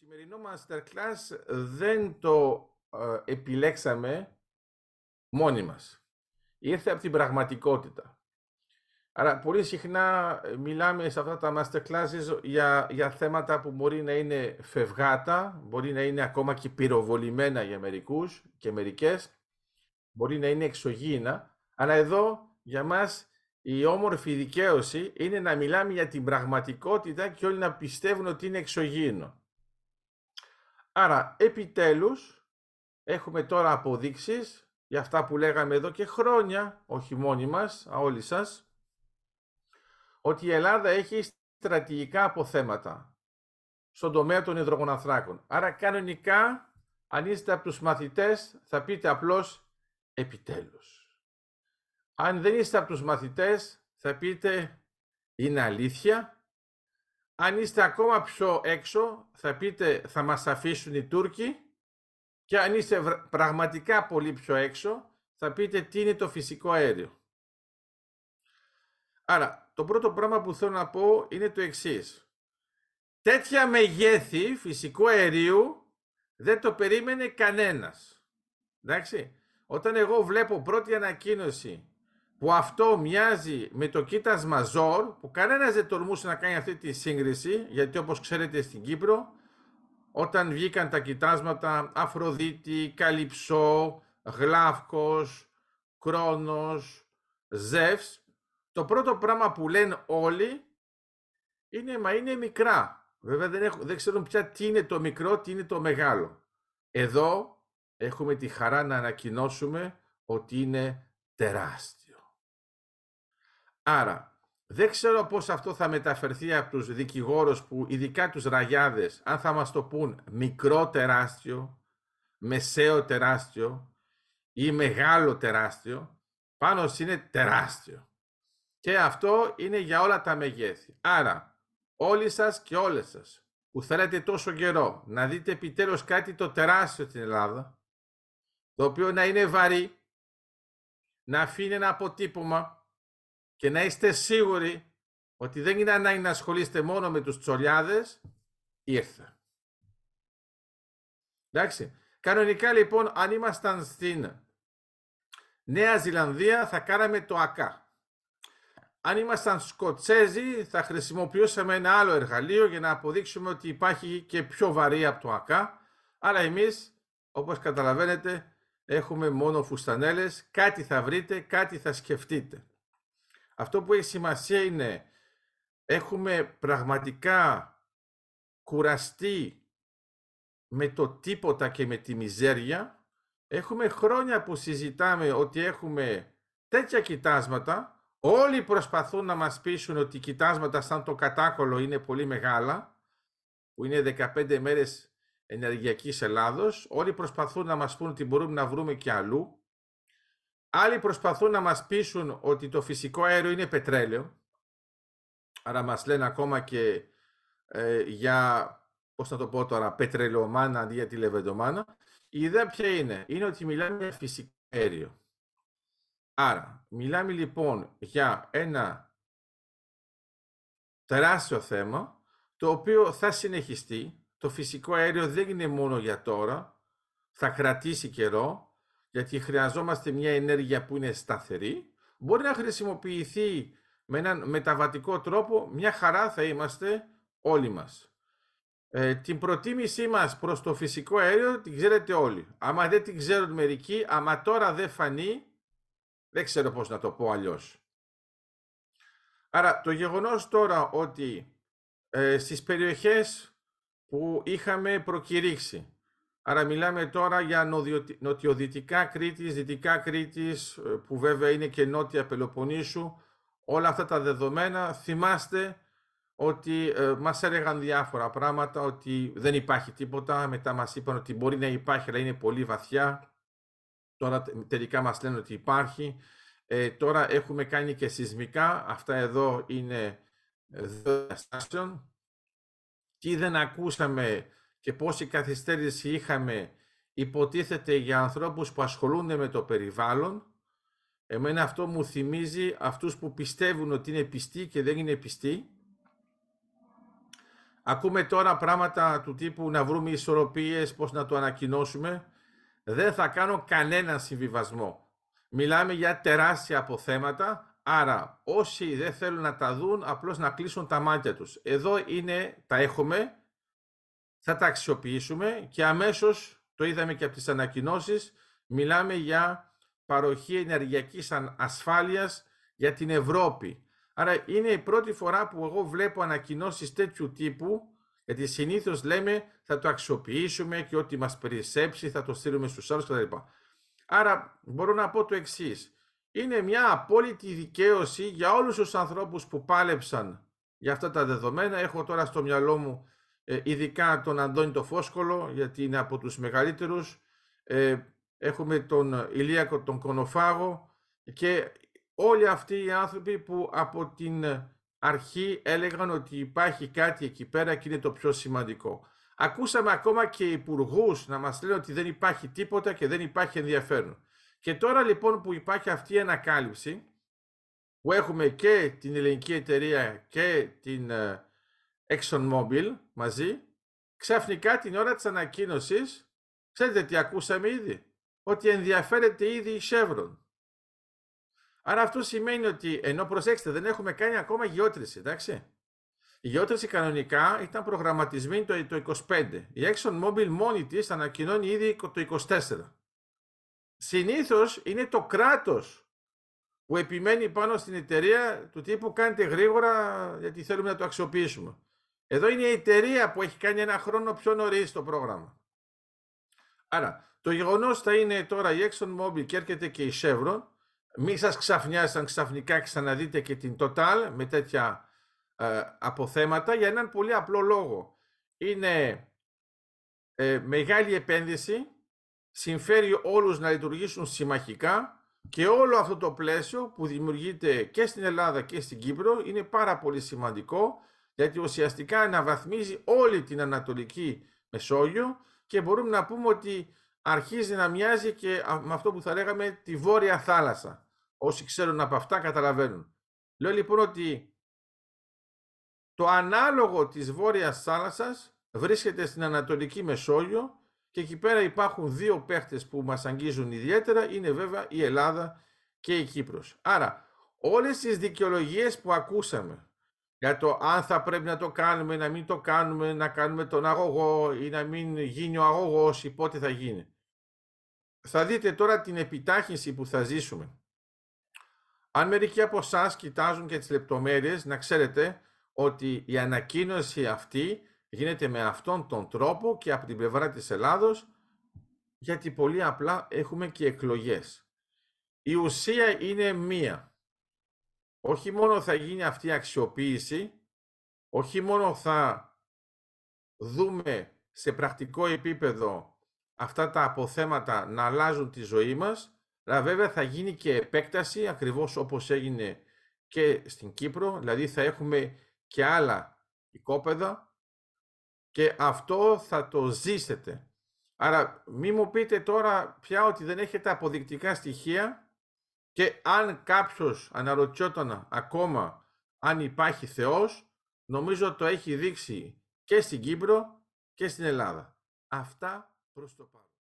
σημερινό masterclass δεν το ε, επιλέξαμε μόνοι μας. Ήρθε από την πραγματικότητα. Άρα πολύ συχνά ε, μιλάμε σε αυτά τα masterclasses για, για θέματα που μπορεί να είναι φευγάτα, μπορεί να είναι ακόμα και πυροβολημένα για μερικούς και μερικές, μπορεί να είναι εξωγήινα, αλλά εδώ για μας η όμορφη δικαίωση είναι να μιλάμε για την πραγματικότητα και όλοι να πιστεύουν ότι είναι εξωγήινο. Άρα, επιτέλους, έχουμε τώρα αποδείξεις για αυτά που λέγαμε εδώ και χρόνια, όχι μόνοι μας, όλοι σας, ότι η Ελλάδα έχει στρατηγικά αποθέματα στον τομέα των υδρογοναθράκων. Άρα, κανονικά, αν είστε από τους μαθητές, θα πείτε απλώς επιτέλους. Αν δεν είστε από τους μαθητές, θα πείτε είναι αλήθεια αν είστε ακόμα πιο έξω, θα πείτε θα μας αφήσουν οι Τούρκοι και αν είστε πραγματικά πολύ πιο έξω, θα πείτε τι είναι το φυσικό αέριο. Άρα, το πρώτο πράγμα που θέλω να πω είναι το εξής. Τέτοια μεγέθη φυσικού αερίου δεν το περίμενε κανένας. Εντάξει. Όταν εγώ βλέπω πρώτη ανακοίνωση που αυτό μοιάζει με το κοίτασμα Ζόρ, που κανένας δεν τολμούσε να κάνει αυτή τη σύγκριση, γιατί όπως ξέρετε στην Κύπρο, όταν βγήκαν τα κοιτάσματα Αφροδίτη, Καλυψό, Γλάφκος, Κρόνος, Ζεύς, το πρώτο πράγμα που λένε όλοι είναι «μα είναι μικρά». Βέβαια δεν, έχω, δεν ξέρουν πια τι είναι το μικρό, τι είναι το μεγάλο. Εδώ έχουμε τη χαρά να ανακοινώσουμε ότι είναι τεράστιο. Άρα, δεν ξέρω πώς αυτό θα μεταφερθεί από τους δικηγόρους που ειδικά τους ραγιάδες, αν θα μας το πούν μικρό τεράστιο, μεσαίο τεράστιο ή μεγάλο τεράστιο, πάνω είναι τεράστιο. Και αυτό είναι για όλα τα μεγέθη. Άρα, όλοι σας και όλες σας που θέλετε τόσο καιρό να δείτε επιτέλους κάτι το τεράστιο στην Ελλάδα, το οποίο να είναι βαρύ, να αφήνει ένα αποτύπωμα, και να είστε σίγουροι ότι δεν είναι ανάγκη να ασχολείστε μόνο με τους τσολιάδες, ήρθε. Εντάξει. Κανονικά λοιπόν, αν ήμασταν στην Νέα Ζηλανδία, θα κάναμε το ΑΚΑ. Αν ήμασταν Σκοτσέζοι, θα χρησιμοποιούσαμε ένα άλλο εργαλείο για να αποδείξουμε ότι υπάρχει και πιο βαρύ από το ΑΚΑ. Αλλά εμείς, όπως καταλαβαίνετε, έχουμε μόνο φουστανέλες. Κάτι θα βρείτε, κάτι θα σκεφτείτε. Αυτό που έχει σημασία είναι έχουμε πραγματικά κουραστεί με το τίποτα και με τη μιζέρια. Έχουμε χρόνια που συζητάμε ότι έχουμε τέτοια κοιτάσματα. Όλοι προσπαθούν να μας πείσουν ότι οι κοιτάσματα σαν το κατάκολο είναι πολύ μεγάλα, που είναι 15 μέρες ενεργειακής Ελλάδος. Όλοι προσπαθούν να μας πούν ότι μπορούμε να βρούμε και αλλού. Άλλοι προσπαθούν να μας πείσουν ότι το φυσικό αέριο είναι πετρέλαιο. Άρα μας λένε ακόμα και ε, για, πώς να το πω τώρα, πετρελαιομάνα αντί για τη λεβεντομάνα. Η ιδέα ποια είναι; Είναι ότι μιλάμε για φυσικό αέριο. Άρα, μιλάμε λοιπόν για ένα τεράστιο θέμα, το οποίο θα συνεχιστεί. Το φυσικό αέριο δεν είναι μόνο για τώρα, θα κρατήσει καιρό, γιατί χρειαζόμαστε μια ενέργεια που είναι σταθερή, μπορεί να χρησιμοποιηθεί με έναν μεταβατικό τρόπο, μια χαρά θα είμαστε όλοι μας. Ε, την προτίμησή μας προς το φυσικό αέριο την ξέρετε όλοι. Άμα δεν την ξέρουν μερικοί, άμα τώρα δεν φανεί, δεν ξέρω πώς να το πω αλλιώς. Άρα το γεγονός τώρα ότι ε, στις περιοχές που είχαμε προκηρύξει Άρα μιλάμε τώρα για νοτιοδυτικά Κρήτης, δυτικά Κρήτης, ε, που βέβαια είναι και νότια Πελοποννήσου. Όλα αυτά τα δεδομένα θυμάστε ότι ε, μας έλεγαν διάφορα πράγματα, ότι δεν υπάρχει τίποτα. Μετά μας είπαν ότι μπορεί να υπάρχει, αλλά είναι πολύ βαθιά. Τώρα τελικά μας λένε ότι υπάρχει. Ε, τώρα έχουμε κάνει και σεισμικά. Αυτά εδώ είναι διαστάσεων. Τι δεν ακούσαμε και πόση καθυστέρηση είχαμε υποτίθεται για ανθρώπους που ασχολούνται με το περιβάλλον, εμένα αυτό μου θυμίζει αυτούς που πιστεύουν ότι είναι πιστοί και δεν είναι πιστοί. Ακούμε τώρα πράγματα του τύπου να βρούμε ισορροπίες, πώς να το ανακοινώσουμε. Δεν θα κάνω κανένα συμβιβασμό. Μιλάμε για τεράστια αποθέματα, άρα όσοι δεν θέλουν να τα δουν, απλώς να κλείσουν τα μάτια τους. Εδώ είναι, τα έχουμε, θα τα αξιοποιήσουμε και αμέσως, το είδαμε και από τις ανακοινώσεις, μιλάμε για παροχή ενεργειακής ασφάλειας για την Ευρώπη. Άρα είναι η πρώτη φορά που εγώ βλέπω ανακοινώσεις τέτοιου τύπου, γιατί συνήθως λέμε θα το αξιοποιήσουμε και ό,τι μας περισσέψει θα το στείλουμε στους άλλους κτλ. Άρα μπορώ να πω το εξής. Είναι μια απόλυτη δικαίωση για όλους τους ανθρώπους που πάλεψαν για αυτά τα δεδομένα. Έχω τώρα στο μυαλό μου ε, ειδικά τον Αντώνη το Φόσκολο, γιατί είναι από τους μεγαλύτερους. Ε, έχουμε τον Ηλίακο τον Κονοφάγο και όλοι αυτοί οι άνθρωποι που από την αρχή έλεγαν ότι υπάρχει κάτι εκεί πέρα και είναι το πιο σημαντικό. Ακούσαμε ακόμα και υπουργούς να μας λένε ότι δεν υπάρχει τίποτα και δεν υπάρχει ενδιαφέρον. Και τώρα λοιπόν που υπάρχει αυτή η ανακάλυψη, που έχουμε και την ελληνική εταιρεία και την ε, ExxonMobil μαζί, ξαφνικά την ώρα της ανακοίνωσης, ξέρετε τι ακούσαμε ήδη, ότι ενδιαφέρεται ήδη η Chevron. Άρα αυτό σημαίνει ότι, ενώ προσέξτε, δεν έχουμε κάνει ακόμα γεώτρηση, εντάξει. Η γεώτρηση κανονικά ήταν προγραμματισμένη το, το 25. Η ExxonMobil μόνη της ανακοινώνει ήδη το 24. Συνήθως είναι το κράτος που επιμένει πάνω στην εταιρεία του τύπου κάνετε γρήγορα γιατί θέλουμε να το αξιοποιήσουμε. Εδώ είναι η εταιρεία που έχει κάνει ένα χρόνο πιο νωρίς το πρόγραμμα. Άρα, το γεγονός θα είναι τώρα η ExxonMobil και έρχεται και η Chevron μην σας ξαφνιάσει αν ξαφνικά ξαναδείτε και την Total με τέτοια ε, αποθέματα για έναν πολύ απλό λόγο. Είναι ε, μεγάλη επένδυση, συμφέρει όλους να λειτουργήσουν συμμαχικά και όλο αυτό το πλαίσιο που δημιουργείται και στην Ελλάδα και στην Κύπρο είναι πάρα πολύ σημαντικό γιατί ουσιαστικά αναβαθμίζει όλη την Ανατολική Μεσόγειο και μπορούμε να πούμε ότι αρχίζει να μοιάζει και με αυτό που θα λέγαμε τη Βόρεια Θάλασσα. Όσοι ξέρουν από αυτά καταλαβαίνουν. Λέω λοιπόν ότι το ανάλογο της Βόρειας Θάλασσας βρίσκεται στην Ανατολική Μεσόγειο και εκεί πέρα υπάρχουν δύο παίχτες που μας αγγίζουν ιδιαίτερα, είναι βέβαια η Ελλάδα και η Κύπρος. Άρα όλες τις δικαιολογίες που ακούσαμε για το αν θα πρέπει να το κάνουμε, να μην το κάνουμε, να κάνουμε τον αγωγό ή να μην γίνει ο αγωγός ή πότε θα γίνει. Θα δείτε τώρα την επιτάχυνση που θα ζήσουμε. Αν μερικοί από εσάς κοιτάζουν και τις λεπτομέρειες, να ξέρετε ότι η ανακοίνωση αυτή γίνεται με αυτόν τον τρόπο και από την πλευρά της Ελλάδος, γιατί πολύ απλά έχουμε και εκλογές. Η ουσία είναι μία όχι μόνο θα γίνει αυτή η αξιοποίηση, όχι μόνο θα δούμε σε πρακτικό επίπεδο αυτά τα αποθέματα να αλλάζουν τη ζωή μας, αλλά βέβαια θα γίνει και επέκταση ακριβώς όπως έγινε και στην Κύπρο, δηλαδή θα έχουμε και άλλα οικόπεδα και αυτό θα το ζήσετε. Άρα μη μου πείτε τώρα πια ότι δεν έχετε αποδεικτικά στοιχεία και αν κάποιος αναρωτιόταν ακόμα αν υπάρχει Θεός, νομίζω το έχει δείξει και στην Κύπρο και στην Ελλάδα. Αυτά προς το παρόν.